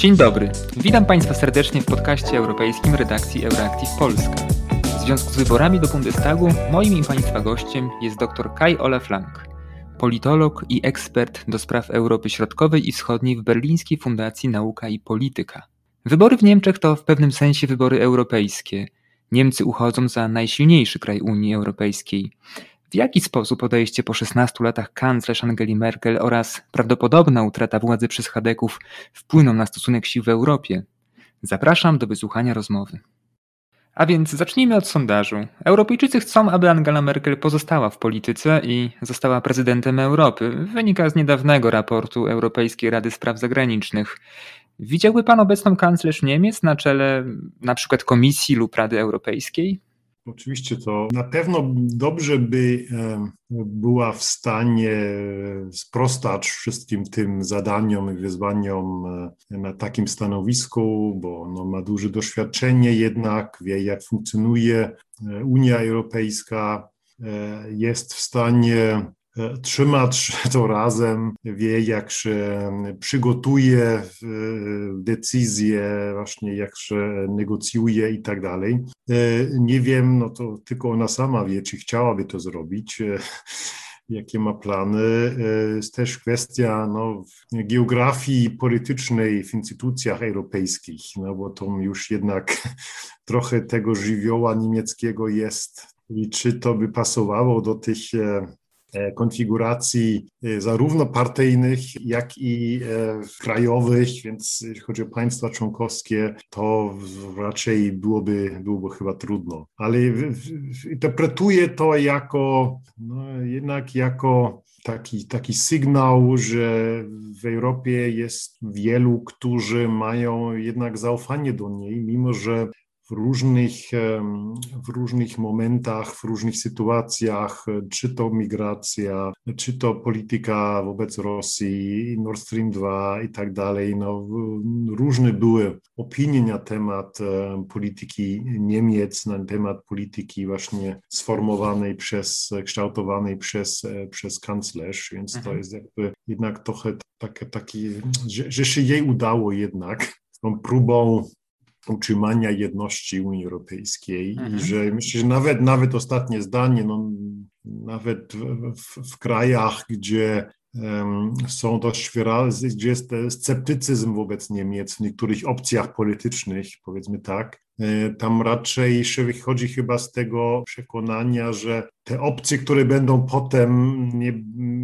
Dzień dobry. Witam Państwa serdecznie w podcaście europejskim redakcji Euroactiv Polska. W związku z wyborami do Bundestagu moim i Państwa gościem jest dr Kai Olaf Lang, politolog i ekspert do spraw Europy Środkowej i Wschodniej w Berlińskiej Fundacji Nauka i Polityka. Wybory w Niemczech to w pewnym sensie wybory europejskie. Niemcy uchodzą za najsilniejszy kraj Unii Europejskiej. W jaki sposób odejście po 16 latach kanclerz Angeli Merkel oraz prawdopodobna utrata władzy przez Chadeków wpłyną na stosunek sił w Europie? Zapraszam do wysłuchania rozmowy. A więc zacznijmy od sondażu. Europejczycy chcą, aby Angela Merkel pozostała w polityce i została prezydentem Europy. Wynika z niedawnego raportu Europejskiej Rady Spraw Zagranicznych. Widziałby pan obecną kanclerz Niemiec na czele przykład Komisji lub Rady Europejskiej? Oczywiście to na pewno dobrze by była w stanie sprostać wszystkim tym zadaniom i wyzwaniom e, na takim stanowisku, bo no, ma duże doświadczenie jednak, wie jak funkcjonuje e, Unia Europejska, e, jest w stanie trzymać to razem, wie jak się przygotuje decyzje, właśnie jak się negocjuje i tak dalej. Nie wiem, no to tylko ona sama wie, czy chciałaby to zrobić jakie ma plany. Jest też kwestia no, geografii politycznej w instytucjach europejskich, no bo to już jednak trochę tego żywioła niemieckiego jest. I czy to by pasowało do tych E, konfiguracji e, zarówno partyjnych, jak i e, krajowych, więc jeśli chodzi o państwa członkowskie, to raczej byłoby, byłoby chyba trudno. Ale interpretuję to jako, no, jednak jako taki, taki sygnał, że w Europie jest wielu, którzy mają jednak zaufanie do niej, mimo że w różnych, w różnych momentach, w różnych sytuacjach, czy to migracja, czy to polityka wobec Rosji, Nord Stream 2 i tak dalej. No, różne były opinie na temat polityki Niemiec, na temat polityki właśnie sformowanej przez, kształtowanej przez, przez kanclerz, więc mhm. to jest jakby jednak trochę takie, taki, że, że się jej udało jednak tą próbą utrzymania jedności Unii Europejskiej mhm. i że myślę, że nawet, nawet ostatnie zdanie, no, nawet w, w, krajach, gdzie um, są dość wyraźne, gdzie jest sceptycyzm wobec Niemiec w niektórych opcjach politycznych, powiedzmy tak, e, tam raczej się wychodzi chyba z tego przekonania, że te opcje, które będą potem, nie,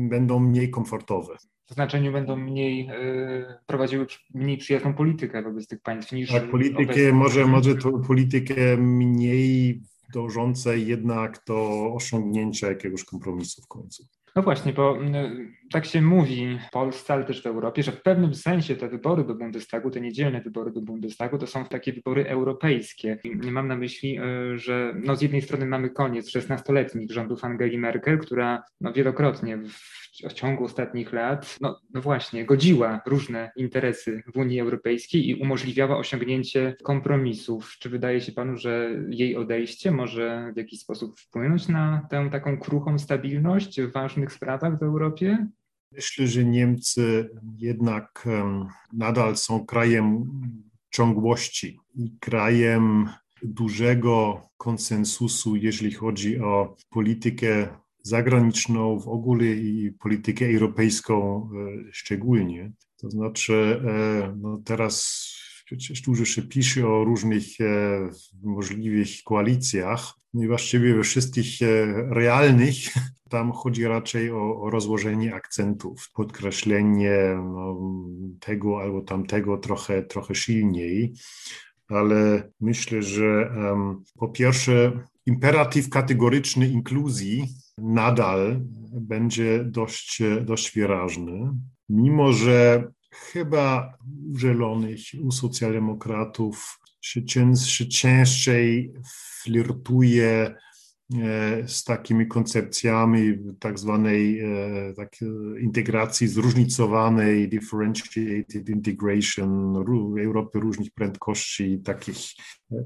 będą mniej komfortowe w znaczeniu będą mniej y, prowadziły mniej przyjazną politykę wobec tych państw niż. Tak, politykę, może, może to politykę mniej dążące jednak do osiągnięcia jakiegoś kompromisu w końcu. No właśnie, bo tak się mówi w Polsce, ale też w Europie, że w pewnym sensie te wybory do Bundestagu, te niedzielne wybory do Bundestagu, to są takie wybory europejskie. I mam na myśli, y, że no z jednej strony mamy koniec 16-letnich rządów Angeli Merkel, która no wielokrotnie w w ciągu ostatnich lat, no, no właśnie, godziła różne interesy w Unii Europejskiej i umożliwiała osiągnięcie kompromisów. Czy wydaje się panu, że jej odejście może w jakiś sposób wpłynąć na tę taką kruchą stabilność w ważnych sprawach w Europie? Myślę, że Niemcy jednak nadal są krajem ciągłości i krajem dużego konsensusu, jeżeli chodzi o politykę zagraniczną w ogóle i politykę europejską e, szczególnie. To znaczy, e, no teraz przecież dużo się pisze o różnych e, możliwych koalicjach, no i właściwie we wszystkich realnych tam chodzi raczej o, o rozłożenie akcentów, podkreślenie no, tego albo tamtego trochę, trochę silniej ale myślę, że um, po pierwsze imperatyw kategoryczny inkluzji nadal będzie dość, dość wyraźny, mimo że chyba u Zielonych, u socjaldemokratów się, się flirtuje e, z takimi koncepcjami tak zwanej e, tak, integracji zróżnicowanej, differentiated integration Europy różnych prędkości, takich,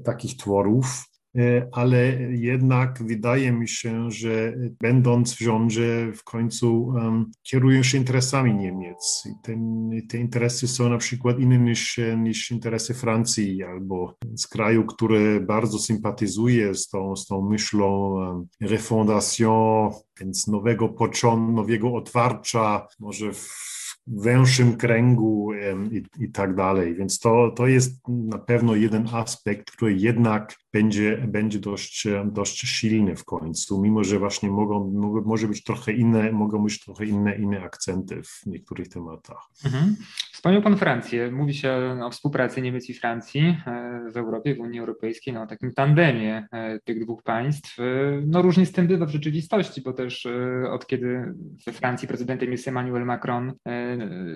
takich tworów. E, ale jednak wydaje mi się, że będąc w rządzie w końcu um, kierują się interesami Niemiec. I ten, te interesy są na przykład inne niż, niż interesy Francji albo z kraju, który bardzo sympatyzuje z tą, z tą myślą um, refondation, więc nowego początku, nowego otwarcia, może w węższym kręgu i, i tak dalej. Więc to, to jest na pewno jeden aspekt, który jednak będzie, będzie dość, dość silny w końcu, mimo że właśnie mogą, może być trochę inne, mogą być trochę inne, inne akcenty w niektórych tematach. Mhm. Wspomniał Pan Francję. Mówi się o współpracy Niemiec i Francji e, w Europie, w Unii Europejskiej, no, o takim tandemie e, tych dwóch państw. E, no różnie z tym bywa w rzeczywistości, bo też od kiedy we Francji prezydentem jest Emmanuel Macron,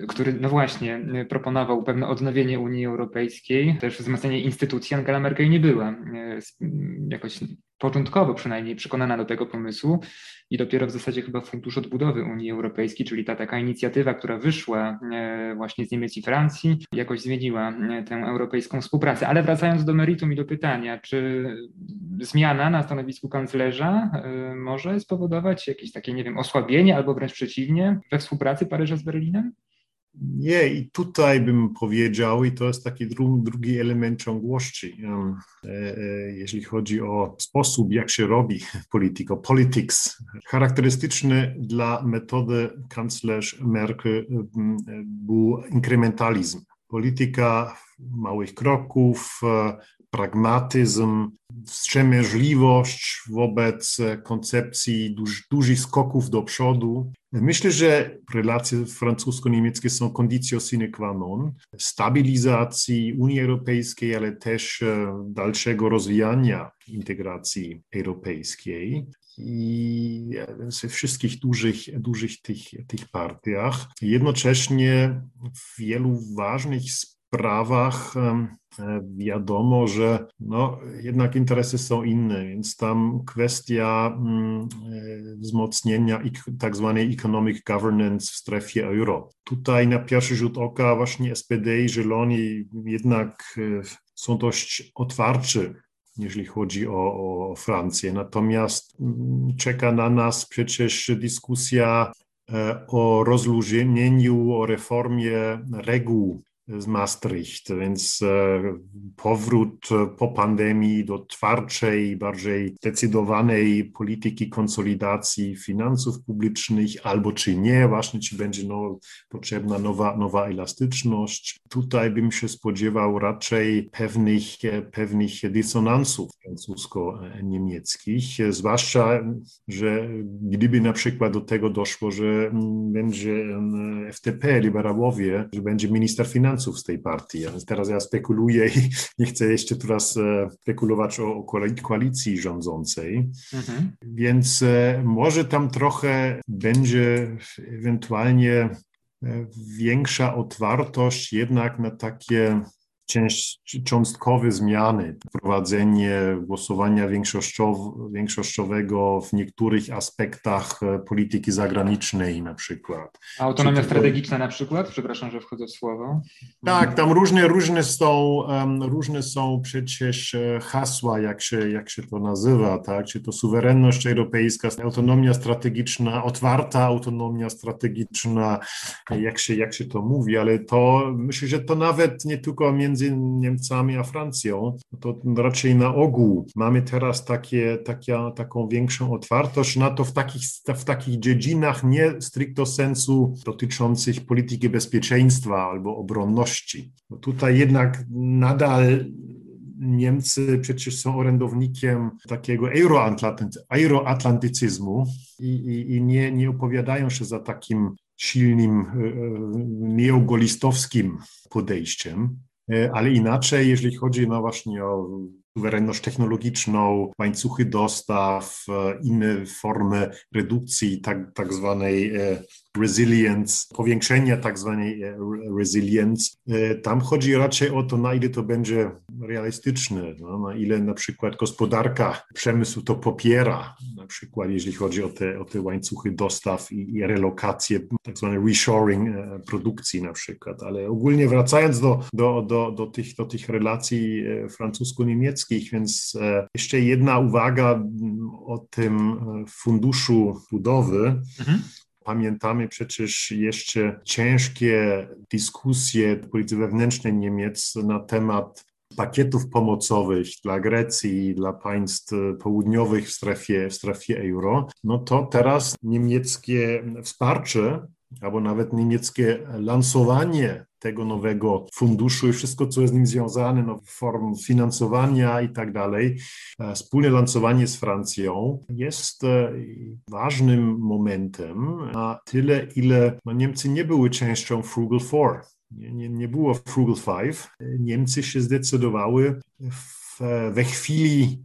który no właśnie proponował pewne odnowienie Unii Europejskiej, też wzmacnianie instytucji, Angela Merkel nie była jakoś początkowo przynajmniej przekonana do tego pomysłu i dopiero w zasadzie chyba Fundusz Odbudowy Unii Europejskiej, czyli ta taka inicjatywa, która wyszła e, właśnie z Niemiec i Francji, jakoś zmieniła e, tę europejską współpracę. Ale wracając do meritum i do pytania, czy zmiana na stanowisku kanclerza e, może spowodować jakieś takie, nie wiem, osłabienie albo wręcz przeciwnie we współpracy Paryża z Berlinem? Nie, i tutaj bym powiedział, i to jest taki drugi, drugi element ciągłości, e, e, jeśli chodzi o sposób, jak się robi polityko, politics. Charakterystyczny dla metody kanclerz Merkel był inkrementalizm. Polityka małych kroków, e, pragmatyzm, wstrzemięźliwość wobec koncepcji duż, dużych skoków do przodu. Myślę, że relacje francusko-niemieckie są kondycją sine qua non stabilizacji Unii Europejskiej, ale też e, dalszego rozwijania integracji europejskiej i we wszystkich dużych, dużych tych, tych partiach. Jednocześnie w wielu ważnych sprawach wiadomo, że no, jednak interesy są inne, więc tam kwestia mm, e, wzmocnienia tak zwanej economic governance w strefie euro. Tutaj na pierwszy rzut oka właśnie SPD i Zieloni jednak e, są dość otwarci jeżeli chodzi o, o Francję. Natomiast mm, czeka na nas przecież dyskusja e, o rozluźnieniu, o reformie reguł z Maastricht, więc e, powrót po pandemii do twardszej, bardziej zdecydowanej polityki konsolidacji finansów publicznych, albo czy nie, właśnie czy będzie no, potrzebna nowa, nowa elastyczność. Tutaj bym się spodziewał raczej pewnych, pewnych dysonansów francusko-niemieckich, zwłaszcza, że gdyby na przykład do tego doszło, że będzie FTP, liberałowie, że będzie minister finansów, z tej partii. Teraz ja spekuluję i nie chcę jeszcze teraz e, spekulować o, o koalicji rządzącej. Mhm. Więc e, może tam trochę będzie ewentualnie e, większa otwartość jednak na takie cząstkowe zmiany, wprowadzenie głosowania większościowego w niektórych aspektach e, polityki zagranicznej na przykład. Autonomia to... strategiczna na przykład? Przepraszam, że wchodzę w słowo. Tak, tam różne, różne, są, różne są przecież e, hasła, jak się, jak się to nazywa, tak? Czy to suwerenność europejska, autonomia strategiczna, otwarta autonomia strategiczna, jak się, jak się to mówi, ale to myślę, że to nawet nie tylko między między Niemcami a Francją, to raczej na ogół mamy teraz takie, takie, taką większą otwartość na to w takich, w takich dziedzinach nie stricto sensu dotyczących polityki bezpieczeństwa albo obronności. No tutaj jednak nadal Niemcy przecież są orędownikiem takiego euroatlantycyzmu i, i, i nie, nie opowiadają się za takim silnym e, e, neogolistowskim podejściem. E, ale inaczej, jeżeli chodzi no właśnie o suwerenność technologiczną, łańcuchy dostaw, e, inne formy redukcji tak, tak zwanej e, resilience, powiększenia tak zwanej e, resilience. E, tam chodzi raczej o to, na ile to będzie realistyczne, no, na ile na przykład gospodarka, przemysł to popiera, na przykład jeśli chodzi o te, o te łańcuchy dostaw i, i tak zwany reshoring e, produkcji na przykład, ale ogólnie wracając do, do, do, do, tych, do tych relacji francusko-niemieckich, więc jeszcze jedna uwaga o tym funduszu budowy. Mhm. Pamiętamy przecież jeszcze ciężkie dyskusje w polityce wewnętrznej Niemiec na temat pakietów pomocowych dla Grecji, dla państw południowych w strefie, w strefie euro, no to teraz niemieckie wsparcie albo nawet niemieckie lansowanie tego nowego funduszu i wszystko, co jest z nim związane, no, form finansowania i tak dalej, e, wspólne lansowanie z Francją jest e, ważnym momentem, tyle, ile no, Niemcy nie były częścią Frugal Four. Nie, nie, nie było Frugal Five. Niemcy się zdecydowały w, we chwili,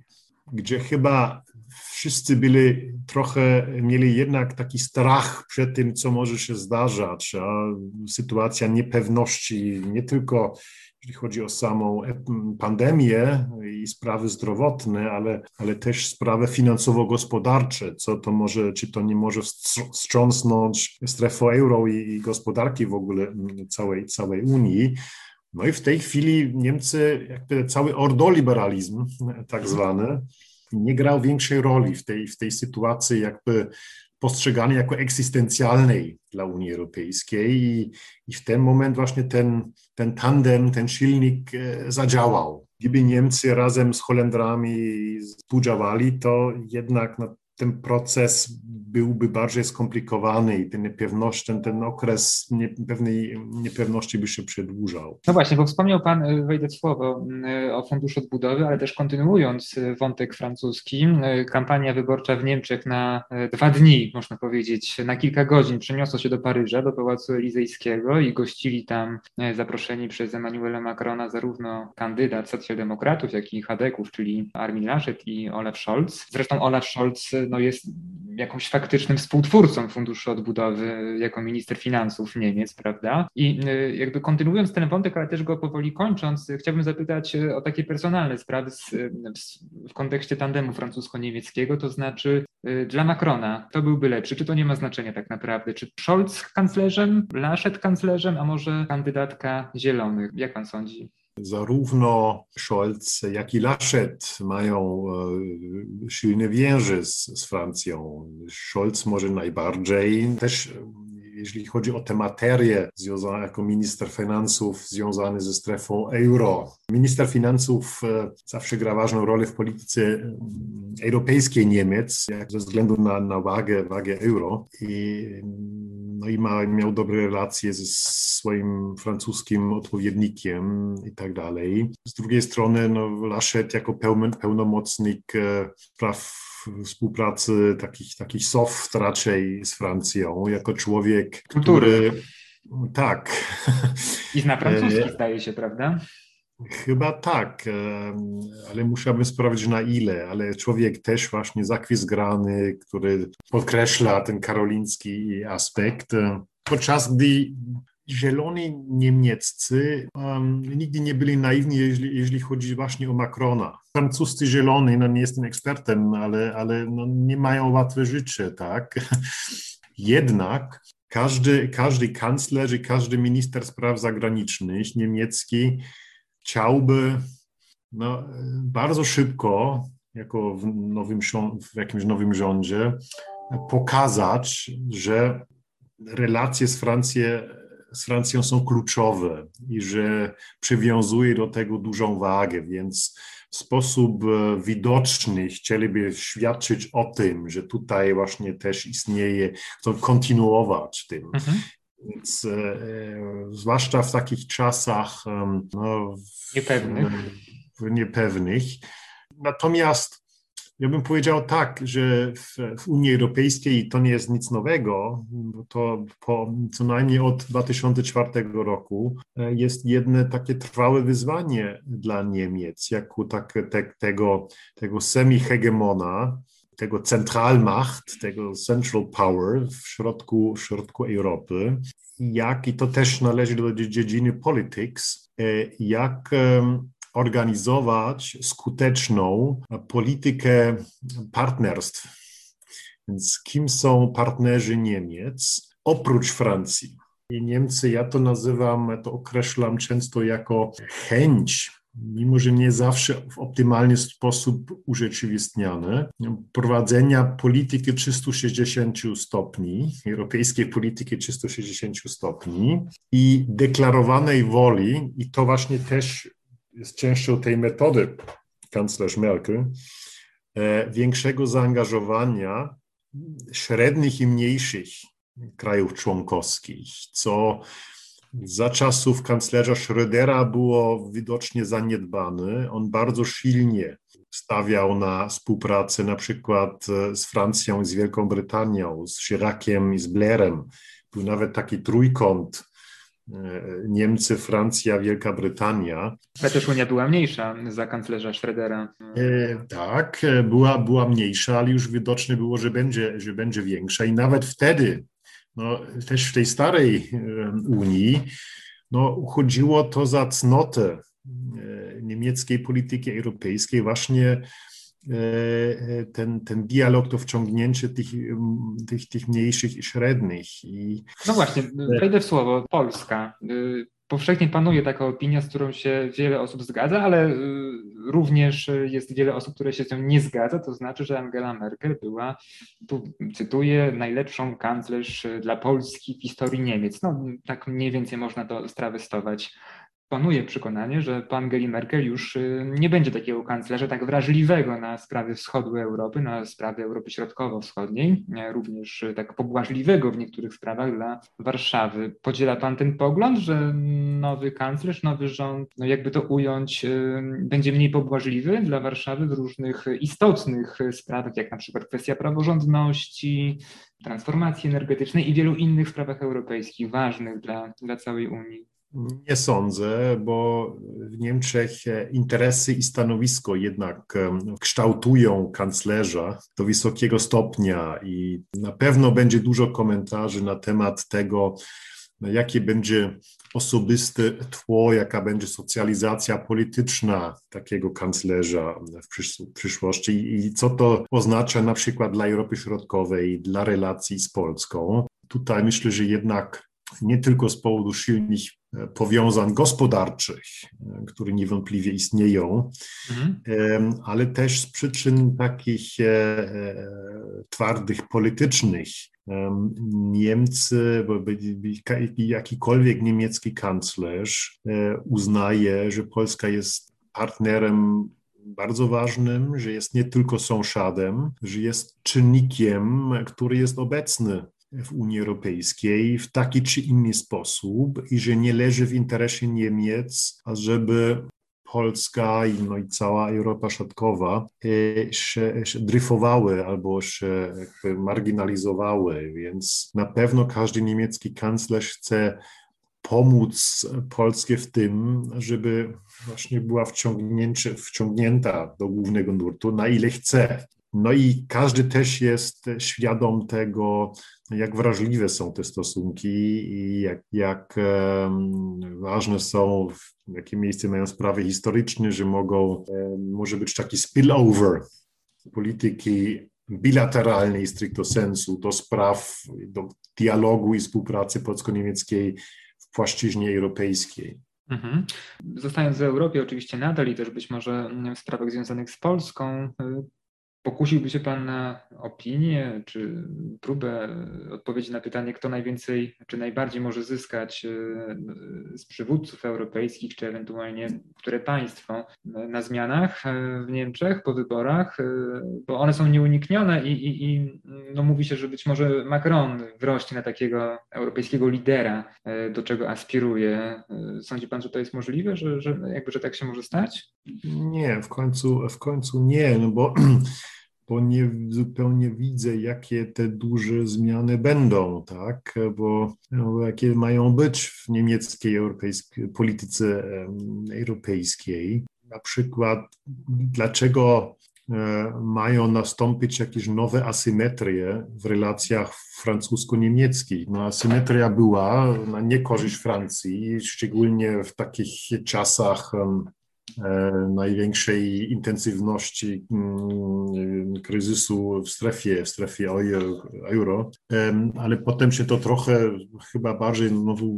gdzie chyba wszyscy byli trochę, mieli jednak taki strach przed tym, co może się zdarzać, a sytuacja niepewności, nie tylko jeśli chodzi o samą pandemię i sprawy zdrowotne, ale, ale też sprawy finansowo-gospodarcze, co to może, czy to nie może wstrząsnąć strefę euro i, i gospodarki w ogóle całej, całej Unii. No i w tej chwili Niemcy, jakby cały ordoliberalizm tak zwany, nie grał większej roli w tej, w tej sytuacji jakby postrzegany jako egzystencjalnej dla Unii Europejskiej i, i w ten moment właśnie ten, ten tandem, ten silnik e, zadziałał. Gdyby Niemcy razem z Holendrami współdziałali, to jednak ten proces byłby bardziej skomplikowany i ten niepewność, ten, ten okres nie, pewnej niepewności by się przedłużał. No właśnie, bo wspomniał Pan, e, wejdę w słowo, e, o Funduszu Odbudowy, ale też kontynuując e, wątek francuski, kampania wyborcza w Niemczech na dwa dni, można powiedzieć, na kilka godzin przeniosła się do Paryża, do Pałacu Elizejskiego i gościli tam zaproszeni przez Emmanuela Macrona zarówno kandydat socjaldemokratów, jak i Hadeków, czyli Armin Laschet i Olaf Scholz. Zresztą Olaf Scholz no, jest jakąś faktycznym współtwórcą Funduszu Odbudowy jako minister finansów Niemiec, prawda? I y, jakby kontynuując ten wątek, ale też go powoli kończąc, chciałbym zapytać y, o takie personalne sprawy w kontekście tandemu francusko-niemieckiego, to znaczy y, dla Macrona, kto byłby lepszy? Czy to nie ma znaczenia tak naprawdę? Czy Scholz kanclerzem, Laschet kanclerzem, a może kandydatka Zielonych? Jak pan sądzi? Zarówno Scholz, jak i Laschet mają e, silne więzy z, z Francją. Scholz może najbardziej. Też jeśli chodzi o tę materię jako minister finansów związany ze strefą euro. Minister finansów e, zawsze gra ważną rolę w polityce mm, europejskiej Niemiec, ze względu na, na wagę, wagę euro. I no i ma, miał dobre relacje ze swoim francuskim odpowiednikiem i tak dalej. Z drugiej strony no, Laschet jako pełnomocnik e, spraw współpracy takich, takich soft raczej z Francją, jako człowiek, który... Tak. I zna francuski, e, zdaje się, prawda? Chyba tak, ale musiałbym sprawdzić na ile, ale człowiek też właśnie zakwizgrany, który podkreśla ten karoliński aspekt, podczas gdy zieloni niemieccy um, nigdy nie byli naiwni, jeśli, jeśli chodzi właśnie o Macrona. Francuscy zieloni, no nie jestem ekspertem, ale, ale no nie mają łatwe życie, tak? Jednak każdy, każdy kanclerz i każdy minister spraw zagranicznych niemiecki chciałby no, bardzo szybko, jako w, nowym, w jakimś nowym rządzie, pokazać, że relacje z, Francją, z Francją są kluczowe i że przywiązuje do tego dużą wagę, więc w sposób e, widoczny chcieliby świadczyć o tym, że tutaj właśnie też istnieje, chcą kontynuować tym. Mhm. Więc e, e, zwłaszcza w takich czasach no, niepewnych. W, niepewnych. Natomiast ja bym powiedział tak, że w, w, Unii Europejskiej to nie jest nic nowego, bo to po, co najmniej od 2004 roku e, jest jedno takie trwałe wyzwanie dla Niemiec, jako tak, te, tego, tego semi-hegemona, tego centralmacht, tego central power w środku, w środku Europy, jak, i to też należy do dziedziny politics, jak organizować skuteczną politykę partnerstw. Więc kim są partnerzy Niemiec oprócz Francji? I Niemcy, ja to nazywam, to określam często jako chęć mimo że nie zawsze w optymalny sposób urzeczywistniane, prowadzenia polityki 360 stopni, europejskiej polityki 360 stopni i deklarowanej woli, i to właśnie też jest częścią tej metody kanclerz Merkel, e, większego zaangażowania średnich i mniejszych krajów członkowskich, co za czasów kanclerza Schrödera było widocznie zaniedbany. On bardzo silnie stawiał na współpracę na przykład e, z Francją i z Wielką Brytanią, z Chiraciem i z Blairem. Był nawet taki trójkąt Niemcy, Francja, Wielka Brytania. Ale też Unia była mniejsza za kanclerza Schrödera. E, tak, była, była mniejsza, ale już widoczne było, że będzie, że będzie większa i nawet wtedy no, też w tej starej Unii no, uchodziło to za cnotę e, niemieckiej polityki europejskiej właśnie e, e, ten, ten dialog, to wciągnięcie tych, tych, tych mniejszych i średnich. I... No właśnie, wejdę w słowo. Polska. Y, powszechnie panuje taka opinia, z którą się wiele osób zgadza, ale y, również jest wiele osób, które się z nią nie zgadza. To znaczy, że Angela Merkel była, tu cytuję, najlepszą kanclerz dla Polski w historii Niemiec. No, tak mniej więcej można to strawestować panuje przekonanie, że pan Angeli Merkel już y, nie będzie takiego kanclerza tak wrażliwego na sprawy wschodu Europy, na sprawy Europy Środkowo-Wschodniej, również y, tak pobłażliwego w niektórych sprawach dla Warszawy. Podziela pan ten pogląd, że nowy kanclerz, nowy rząd, no jakby to ująć, y, będzie mniej pobłażliwy dla Warszawy w różnych istotnych sprawach, jak na przykład kwestia praworządności, transformacji energetycznej i wielu innych sprawach europejskich ważnych dla, dla całej Unii? Nie sądzę, bo w Niemczech interesy i stanowisko jednak kształtują kanclerza do wysokiego stopnia i na pewno będzie dużo komentarzy na temat tego, jakie będzie osobiste tło, jaka będzie socjalizacja polityczna takiego kanclerza w, przysz w przyszłości i co to oznacza na przykład dla Europy Środkowej, dla relacji z Polską. Tutaj myślę, że jednak nie tylko z powodu silnych powiązań gospodarczych, e, które niewątpliwie istnieją, mhm. ale też z przyczyn takich e, twardych, politycznych. Niemcy, jakikolwiek niemiecki kanclerz uznaje, że Polska jest partnerem bardzo ważnym, że jest nie tylko sąsiadem, że jest czynnikiem, który jest obecny w Unii Europejskiej w taki czy inny sposób i że nie leży w interesie Niemiec, ażeby Polska i, no i cała Europa Środkowa e, się, się dryfowały albo się marginalizowały, więc na pewno każdy niemiecki kanclerz chce pomóc Polsce w tym, żeby właśnie była wciągnięta do głównego nurtu, na ile chce. No i każdy też jest świadom tego, jak wrażliwe są te stosunki i jak, jak ważne są, jakie miejsce mają sprawy historyczne, że mogą, może być taki spillover polityki bilateralnej stricto sensu do spraw, do dialogu i współpracy polsko-niemieckiej w płaszczyźnie europejskiej. Mhm. Zostając w Europie oczywiście nadal i też być może w sprawach związanych z Polską, Pokusiłby się Pan na opinię czy próbę odpowiedzi na pytanie, kto najwięcej czy najbardziej może zyskać e, z przywódców europejskich, czy ewentualnie które państwo na zmianach e, w Niemczech po wyborach, e, bo one są nieuniknione i, i, i no mówi się, że być może Macron wrośnie na takiego europejskiego lidera, do czego aspiruje. Sądzi Pan, że to jest możliwe, że, że jakby, że tak się może stać? Nie, w końcu, w końcu nie, no bo bo nie zupełnie widzę, jakie te duże zmiany będą, tak? Bo no, jakie mają być w niemieckiej europejskiej, polityce europejskiej. Na przykład, dlaczego mają nastąpić jakieś nowe asymetrie w relacjach francusko-niemieckich. No, asymetria była na niekorzyść Francji, szczególnie w takich czasach E, największej intensywności mm, kryzysu w strefie, w strefie euro, ale potem się to trochę chyba bardziej znowu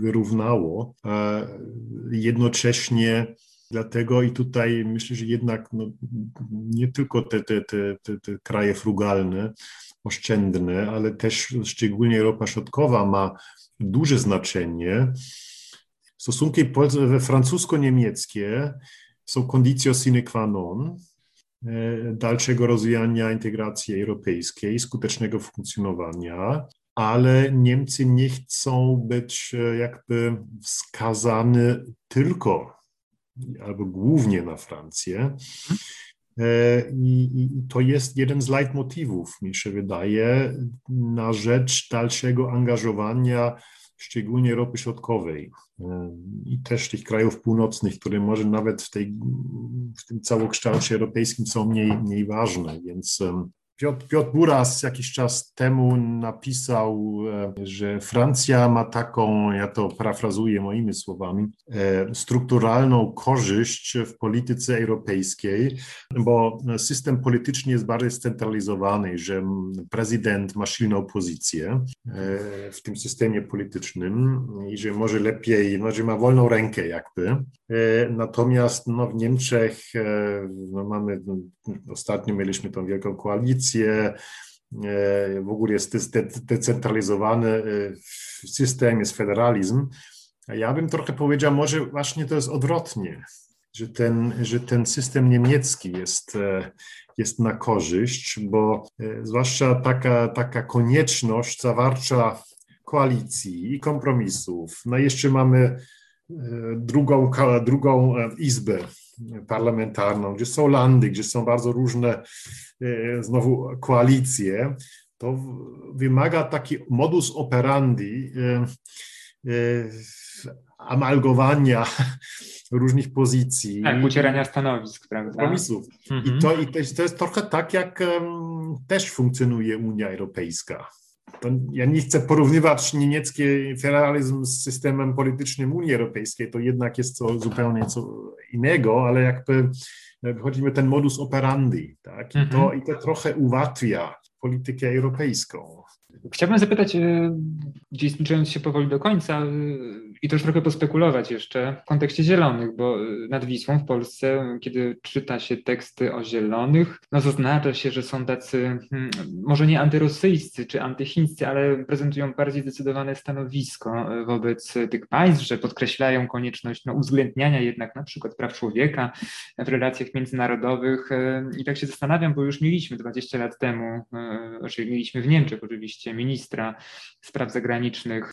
wyrównało. Jednocześnie Dlatego i tutaj myślę, że jednak no, nie tylko te, te, te, te, te kraje frugalne, oszczędne, ale też szczególnie Europa Środkowa ma duże znaczenie Stosunki francusko-niemieckie są kondycją sine qua non e, dalszego rozwijania integracji europejskiej, skutecznego funkcjonowania, ale Niemcy nie chcą być e, jakby wskazane tylko albo głównie na Francję. E, I, I, to jest jeden z leitmotywów, mi się wydaje, na rzecz dalszego angażowania szczególnie ropy środkowej i też tych krajów północnych, które może nawet w, tej, w tym całokształcie europejskim są mniej, mniej ważne, więc Piotr, Piotr Buras jakiś czas temu napisał, e, że Francja ma taką, ja to parafrazuję moimi słowami, e, strukturalną korzyść w polityce europejskiej, bo system polityczny jest bardziej scentralizowany, że prezydent ma silną pozycję e, w tym systemie politycznym i że może lepiej, no, że ma wolną rękę jakby. Natomiast no, w Niemczech no, mamy, no, ostatnio mieliśmy tą wielką koalicję, E, w ogóle jest decentralizowany e, system, jest federalizm. Ja bym trochę powiedział, może właśnie to jest odwrotnie, że ten, że ten system niemiecki jest, e, jest na korzyść, bo zwłaszcza taka, taka konieczność zawarcia koalicji i kompromisów. No jeszcze mamy drugą, drugą izbę parlamentarną, gdzie są landy, gdzie są bardzo różne e, znowu koalicje, to wymaga taki modus operandi e, e, amalgowania różnych pozycji. Tak, ucierania stanowisk, prawda? Kompromisów. Mhm. I, to, I to jest, to jest trochę tak, jak um, też funkcjonuje Unia Europejska to ja nie chcę porównywać niemiecki federalizm z systemem politycznym Unii Europejskiej, to jednak jest to zupełnie co innego, ale jakby chodzi mi o ten modus operandi, tak? I, to, mhm. i to trochę ułatwia politykę europejską. Chciałbym zapytać, e, gdzieś zbliżając się powoli do końca, e, i też trochę pospekulować jeszcze w kontekście zielonych, bo e, nad Wisłą w Polsce, kiedy czyta się teksty o zielonych, no zaznacza się, że są tacy hmm, może nie antyrosyjscy czy antychińscy, ale prezentują bardziej zdecydowane stanowisko wobec tych państw, że podkreślają konieczność no, uwzględniania jednak na przykład praw człowieka w relacjach międzynarodowych. I tak się zastanawiam, bo już mieliśmy 20 lat temu, czyli mieliśmy w Niemczech oczywiście, ministra spraw zagranicznych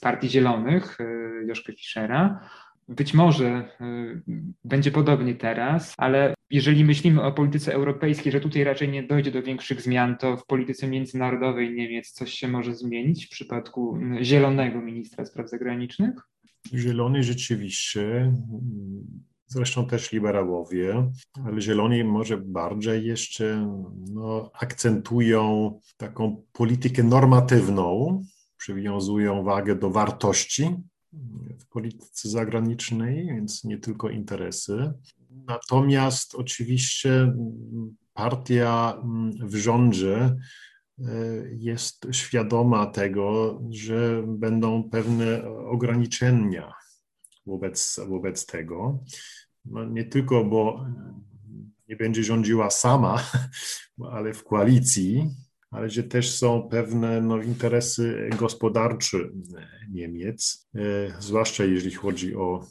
Partii Zielonych, e, Joszka Fischera. Być może e, będzie podobnie teraz, ale jeżeli myślimy o polityce europejskiej, że tutaj raczej nie dojdzie do większych zmian, to w polityce międzynarodowej Niemiec coś się może zmienić w przypadku zielonego ministra spraw zagranicznych? Zielony rzeczywiście zresztą też liberałowie, ale zieloni może bardziej jeszcze no, akcentują taką politykę normatywną, przywiązują wagę do wartości w polityce zagranicznej, więc nie tylko interesy. Natomiast oczywiście partia w rządzie e, jest świadoma tego, że będą pewne ograniczenia wobec, wobec tego no nie tylko, bo nie będzie rządziła sama, ale w koalicji, ale że też są pewne no, interesy gospodarcze Niemiec, e, zwłaszcza jeżeli chodzi o,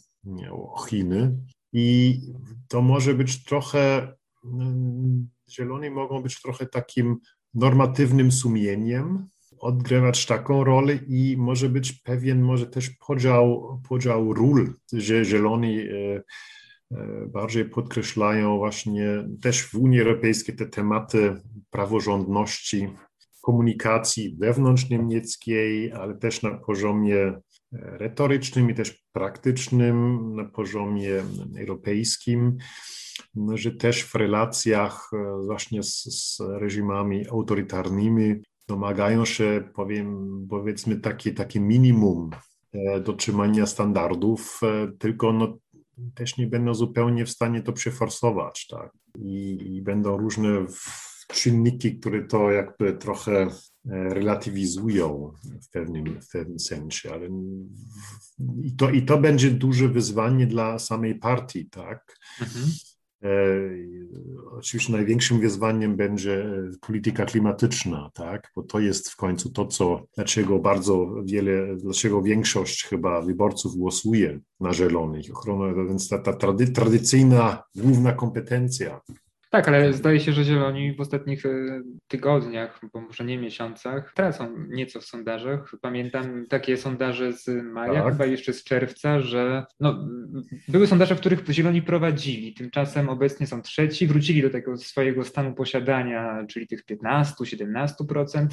o Chiny. I to może być trochę, mm, zieloni mogą być trochę takim normatywnym sumieniem, odgrywać taką rolę i może być pewien, może też podział, podział ról, że zieloni E, bardziej podkreślają właśnie też w Unii Europejskiej te tematy praworządności, komunikacji wewnątrz niemieckiej, ale też na poziomie e, retorycznym i też praktycznym, na poziomie europejskim. że też w relacjach właśnie z, z reżimami autorytarnymi domagają się, powiem, powiedzmy, takie, takie minimum dotrzymania standardów, tylko no, też nie będą zupełnie w stanie to przeforsować, tak? I, i będą różne czynniki, które to jakby trochę e, relatywizują w pewnym, w pewnym sensie, ale i to, i to będzie duże wyzwanie dla samej partii, tak? Mhm. E, oczywiście największym wyzwaniem będzie polityka klimatyczna, tak? bo to jest w końcu to, co, dlaczego bardzo wiele, dlaczego większość chyba wyborców głosuje na zielonych. Ochrona, więc ta, ta trady, tradycyjna główna kompetencja tak, ale zdaje się, że Zieloni w ostatnich e, tygodniach, bo może nie miesiącach, tracą nieco w sondażach. Pamiętam takie sondaże z maja, tak. chyba jeszcze z czerwca, że no, były sondaże, w których Zieloni prowadzili. Tymczasem obecnie są trzeci, wrócili do tego swojego stanu posiadania, czyli tych 15-17%.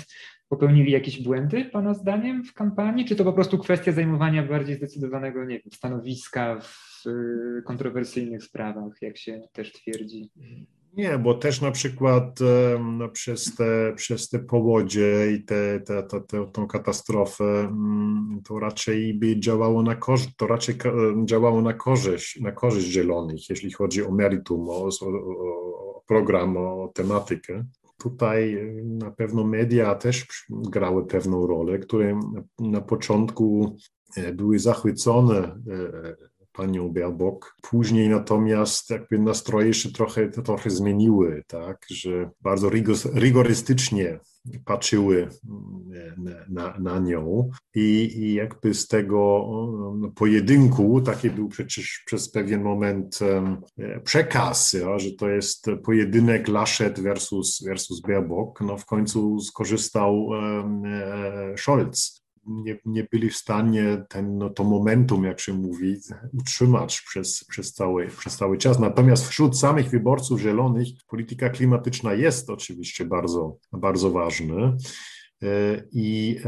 Popełnili jakieś błędy, Pana zdaniem, w kampanii? Czy to po prostu kwestia zajmowania bardziej zdecydowanego nie wiem, stanowiska w e, kontrowersyjnych sprawach, jak się też twierdzi? Nie, bo też na przykład no, przez, te, przez te powodzie i te, te, te, te, tą katastrofę mm, to raczej by działało na korzyść, to raczej działało na korzyść, na korzyść zielonych, jeśli chodzi o meritum, o, o, program, o tematykę. Tutaj na pewno media też grały pewną rolę, które na początku e, były zachwycone e, panią Baerbock. Później natomiast jakby nastroje się trochę, trochę zmieniły, tak, że bardzo rygorystycznie patrzyły mm, na, na nią I, i jakby z tego no, pojedynku, taki był przecież przez pewien moment przekaz, ja, że to jest pojedynek Laschet versus, versus Baerbock, no w końcu skorzystał e, Scholz nie, nie byli w stanie ten, no, to momentum, jak się mówi, utrzymać przez, przez, cały, przez cały czas. Natomiast wśród samych wyborców zielonych polityka klimatyczna jest oczywiście bardzo, bardzo ważna. E, I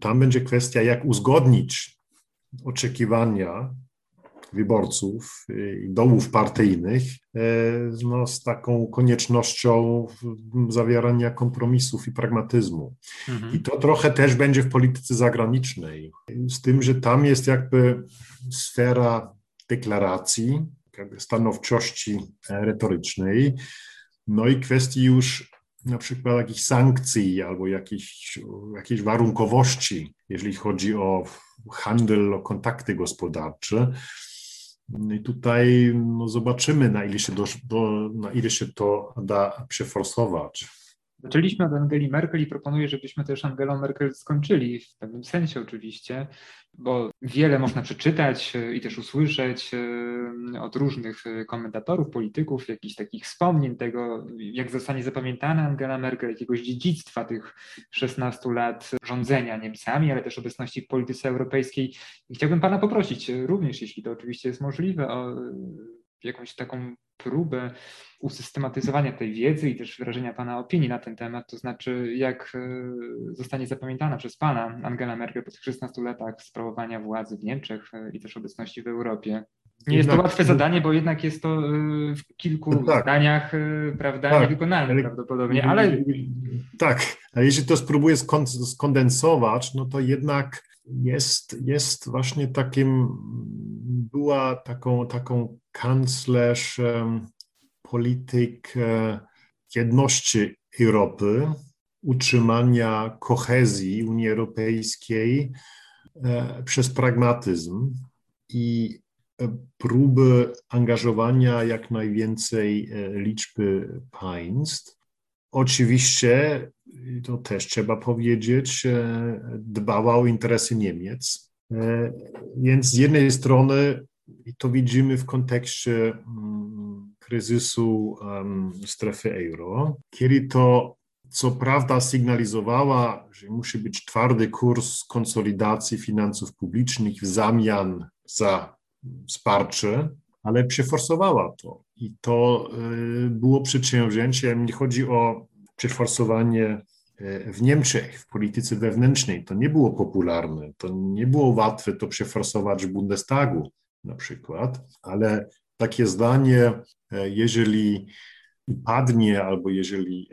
tam będzie kwestia, jak uzgodnić oczekiwania wyborców i dołów partyjnych e, no, z taką koniecznością zawierania kompromisów i pragmatyzmu. Mhm. I to trochę też będzie w polityce zagranicznej, z tym, że tam jest jakby sfera deklaracji, stanowczości retorycznej, no i kwestii już na przykład jakichś sankcji albo jakiejś, jakiejś warunkowości, jeżeli chodzi o handel, o kontakty gospodarcze. No I tutaj no, zobaczymy, na ile, się do, do, na ile się to da przeforsować. Zaczęliśmy od Angeli Merkel i proponuję, żebyśmy też Angelą Merkel skończyli, w pewnym sensie oczywiście, bo wiele można przeczytać e, i też usłyszeć e, od różnych e, komentatorów, polityków, jakichś takich wspomnień tego, jak zostanie zapamiętana Angela Merkel, jakiegoś dziedzictwa tych 16 lat rządzenia Niemcami, ale też obecności w polityce europejskiej. I chciałbym Pana poprosić również, jeśli to oczywiście jest możliwe, o jakąś taką próbę usystematyzowania tej wiedzy i też wyrażenia Pana opinii na ten temat, to znaczy jak e, zostanie zapamiętana przez Pana Angela Merkel po tych 16 latach sprawowania władzy w Niemczech e, i też obecności w Europie. Nie jest to łatwe zadanie, bo jednak jest to e, w kilku no tak. zdaniach, prawda, tak. niewykonalne ale, prawdopodobnie, ale... Tak, a jeśli to spróbuję skondensować, no to jednak jest, jest właśnie takim, była taką, taką kanclerz polityk e, jedności Europy, utrzymania kohezji Unii Europejskiej e, przez pragmatyzm i e, próby angażowania jak najwięcej liczby państw. Oczywiście, to też trzeba powiedzieć, dbała o interesy Niemiec. Więc z jednej strony i to widzimy w kontekście mm, kryzysu strefy euro, kiedy to co prawda sygnalizowała, że musi być twardy kurs konsolidacji finansów publicznych w zamian za wsparcie, ale przeforsowała to. I to y, było przedsięwzięciem, nie chodzi o przeforsowanie y, w Niemczech, w polityce wewnętrznej. To nie było popularne, to nie było łatwe to przeforsować w Bundestagu na przykład, ale takie zdanie, jeżeli upadnie albo jeżeli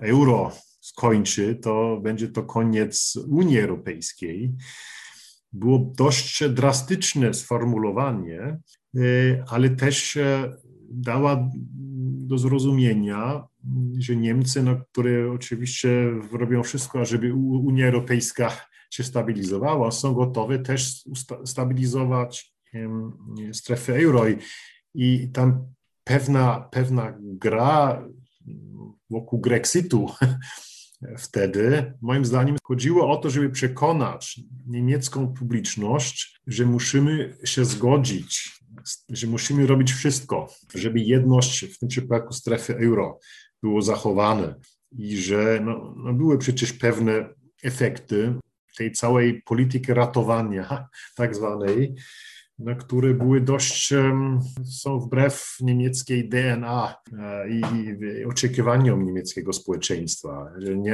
euro skończy, to będzie to koniec Unii Europejskiej. Było dość drastyczne sformułowanie, ale też dała do zrozumienia, że Niemcy, no, które oczywiście robią wszystko, żeby Unia Europejska się stabilizowała, są gotowe też stabilizować strefę euro i, i tam pewna, pewna gra wokół Grexitu wtedy, moim zdaniem, chodziło o to, żeby przekonać niemiecką publiczność, że musimy się zgodzić że musimy robić wszystko, żeby jedność, w tym przypadku strefy euro, było zachowane i że no, no były przecież pewne efekty tej całej polityki ratowania, tak zwanej, które były dość, są wbrew niemieckiej DNA e, i, oczekiwaniom niemieckiego społeczeństwa.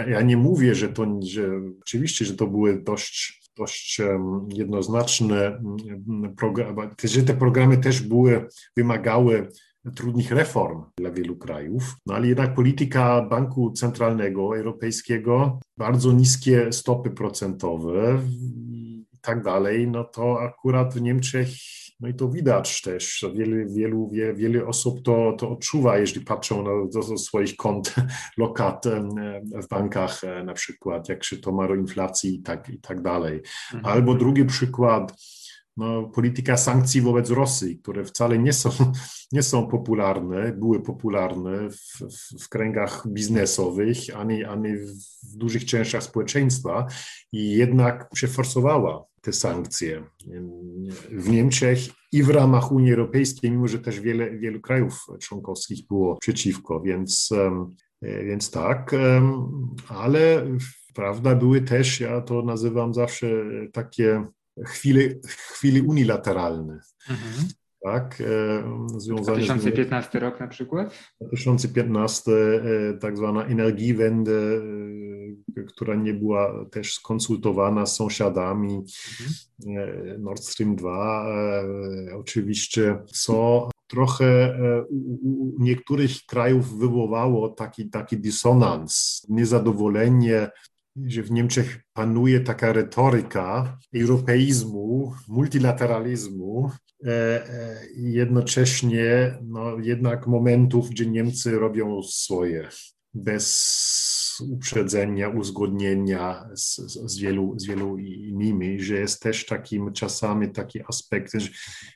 Ja nie mówię, że to, że oczywiście, że to były dość dość jednoznaczne, że te programy też były, wymagały trudnych reform dla wielu krajów, no ale jednak polityka Banku Centralnego Europejskiego, bardzo niskie stopy procentowe tak dalej, no to akurat w Niemczech no i to widać też, że wielu, wielu, wiele osób to, to odczuwa, jeżeli patrzą na, do swoich kont lokat w bankach e, na przykład, jak się to ma do inflacji i tak, i tak dalej. Mhm. Albo drugi przykład, no, polityka sankcji wobec Rosji, które wcale nie są, nie są popularne, były popularne w, w, w kręgach biznesowych, ani, ani w dużych częściach społeczeństwa i jednak się forsowała te sankcje w Niemczech i w ramach Unii Europejskiej, mimo że też wiele, wielu krajów członkowskich było przeciwko, więc, e, więc tak, ale prawda, były też, ja to nazywam zawsze takie chwile, chwile unilateralne. Mhm tak? Związane 2015 z, rok na przykład? 2015 e, tak zwana energiewende, e, która nie była też skonsultowana z sąsiadami, mhm. Nord Stream 2 oczywiście, co trochę u, niektórych krajów wywołało taki, taki dysonans, niezadowolenie że w Niemczech panuje taka retoryka europeizmu, multilateralizmu, E, e, jednocześnie no, jednak momentów, gdzie Niemcy robią swoje, bez uprzedzenia, uzgodnienia z, z, wielu, z wielu innymi, że jest też takim czasami taki aspekt, że,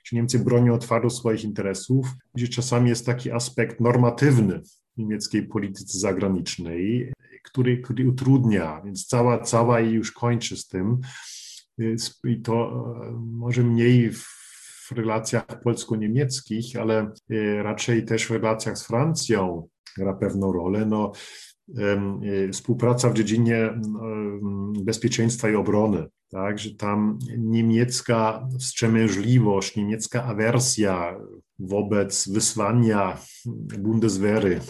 że Niemcy bronią twardo swoich interesów, gdzie czasami jest taki aspekt normatywny niemieckiej polityce zagranicznej, który, który utrudnia, więc cała, cała i już kończy z tym. I to e, może mniej w w relacjach polsko-niemieckich, ale e, raczej też w relacjach z Francją gra pewną rolę. No, współpraca w dziedzinie bezpieczeństwa i obrony. Tak, że tam niemiecka wstrzemięźliwość, niemiecka awersja wobec wysłania Bundeswehry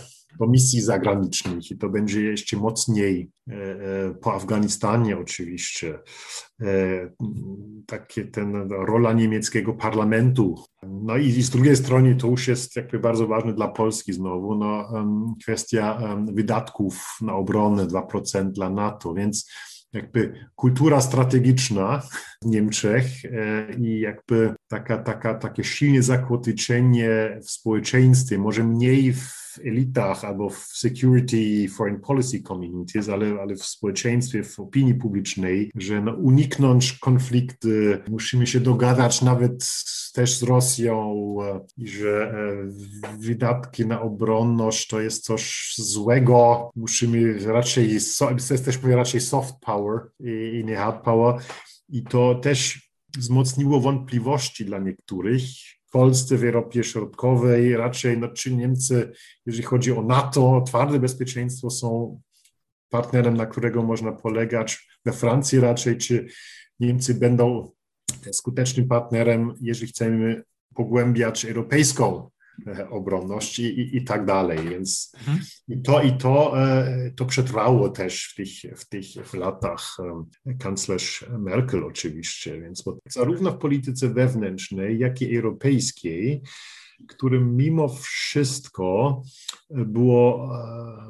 po misji zagranicznych i to będzie jeszcze mocniej e, e, po Afganistanie oczywiście. E, takie ten rola niemieckiego parlamentu. No i z drugiej strony to już jest jakby bardzo ważne dla Polski znowu, no, kwestia wydatków na obronę 2% dla NATO, więc jakby kultura strategiczna Niemczech i jakby taka, taka, takie silne zakłotyczenie w społeczeństwie, może mniej w elitach albo w security foreign policy communities, ale, ale w społeczeństwie, w opinii publicznej, że no, uniknąć konflikty, musimy się dogadać nawet też z Rosją i że e, wydatki na obronność to jest coś złego, musimy raczej, jesteśmy raczej soft power i nie hard power i to też wzmocniło wątpliwości dla niektórych, Polsce, w Europie Środkowej, raczej no, czy Niemcy, jeżeli chodzi o NATO, twarde bezpieczeństwo są partnerem, na którego można polegać. We Francji raczej, czy Niemcy będą skutecznym partnerem, jeżeli chcemy pogłębiać europejską obronności i, i tak dalej. Więc mhm. i to, i to, to przetrwało też w tych, w tych w latach kanclerz Merkel oczywiście. Więc zarówno w polityce wewnętrznej, jak i europejskiej, którym mimo wszystko było,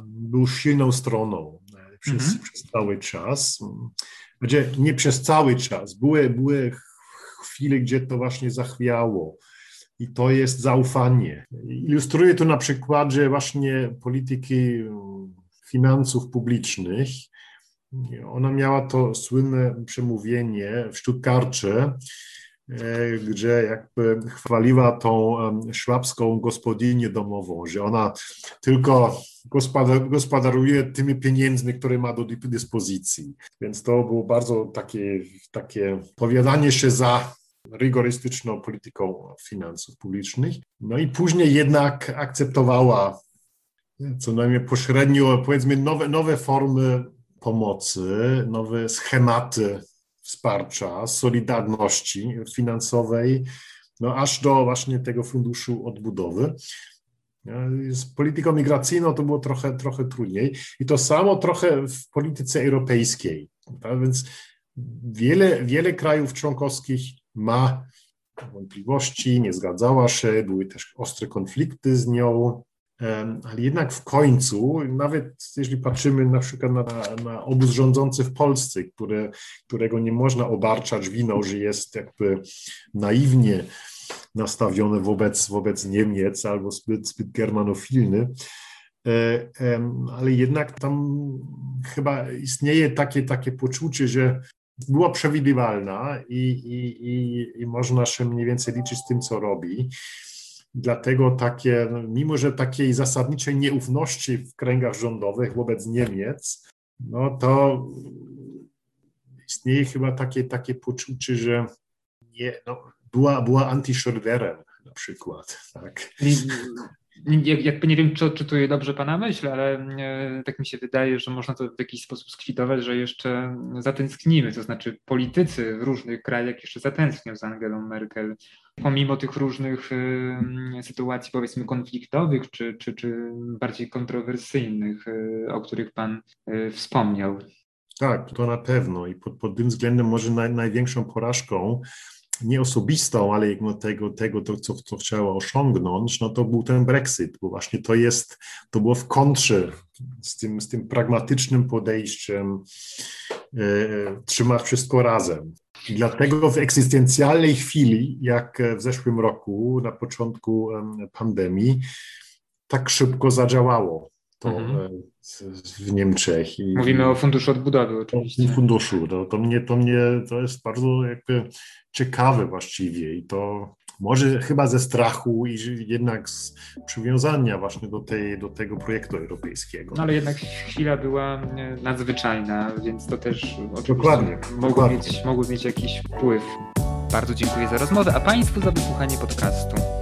był silną stroną przez, mhm. przez cały czas. Znaczy, nie przez cały czas. Były, były chwile, gdzie to właśnie zachwiało. I to jest zaufanie. Ilustruję to na przykładzie właśnie polityki mm, finansów publicznych. Ona miała to słynne przemówienie w Stuttgarcie, E, gdzie jakby chwaliła tą szwabską gospodynię domową, że ona tylko gospodaruje tymi pieniędzmi, które ma do dyspozycji. Więc to było bardzo takie, takie powiadanie się za rygorystyczną polityką finansów publicznych. No i później jednak akceptowała co najmniej pośrednio, powiedzmy, nowe, nowe formy pomocy, nowe schematy wsparcia, solidarności finansowej, no aż do właśnie tego funduszu odbudowy. Z polityką migracyjną to było trochę, trochę trudniej i to samo trochę w polityce europejskiej. Tak? Więc wiele, wiele krajów członkowskich ma wątpliwości, nie zgadzała się, były też ostre konflikty z nią ale jednak w końcu, nawet jeśli patrzymy na przykład na, na obóz rządzący w Polsce, które, którego nie można obarczać winą, że jest jakby naiwnie nastawiony wobec, wobec Niemiec albo zbyt, zbyt germanofilny, e, ale jednak tam chyba istnieje takie, takie poczucie, że była przewidywalna i, i, i, i można się mniej więcej liczyć z tym, co robi. Dlatego takie, no, mimo że takiej zasadniczej nieufności w kręgach rządowych wobec Niemiec, no to istnieje chyba takie, takie poczucie, że nie, no, była, była anti na przykład. Tak jakby nie wiem, czy odczytuję dobrze Pana myśl, ale e, tak mi się wydaje, że można to w jakiś sposób skwitować, że jeszcze zatęsknimy, to znaczy politycy w różnych krajach jeszcze zatęsknią za Angelą Merkel, pomimo tych różnych e, sytuacji powiedzmy konfliktowych, czy, czy, czy bardziej kontrowersyjnych, e, o których Pan wspomniał. Tak, to na pewno i pod, pod tym względem może naj, największą porażką nie osobistą, ale tego, tego to, co, co chciała osiągnąć, no to był ten Brexit, bo właśnie to jest, to było w kontrze z tym, z tym pragmatycznym podejściem, e, trzymać wszystko razem. I dlatego w egzystencjalnej chwili, jak w zeszłym roku, na początku pandemii, tak szybko zadziałało to mhm. E, w Niemczech. I, Mówimy o funduszu odbudowy oczywiście. Funduszu, to, to, mnie, to mnie to jest bardzo jakby ciekawe właściwie i to może chyba ze strachu i jednak z przywiązania właśnie do, tej, do tego projektu europejskiego. No ale jednak chwila była e, nadzwyczajna, więc to też dokładnie, mogło, dokładnie. Mieć, mogło mieć jakiś wpływ. Bardzo dziękuję za rozmowę, a Państwu za wysłuchanie podcastu.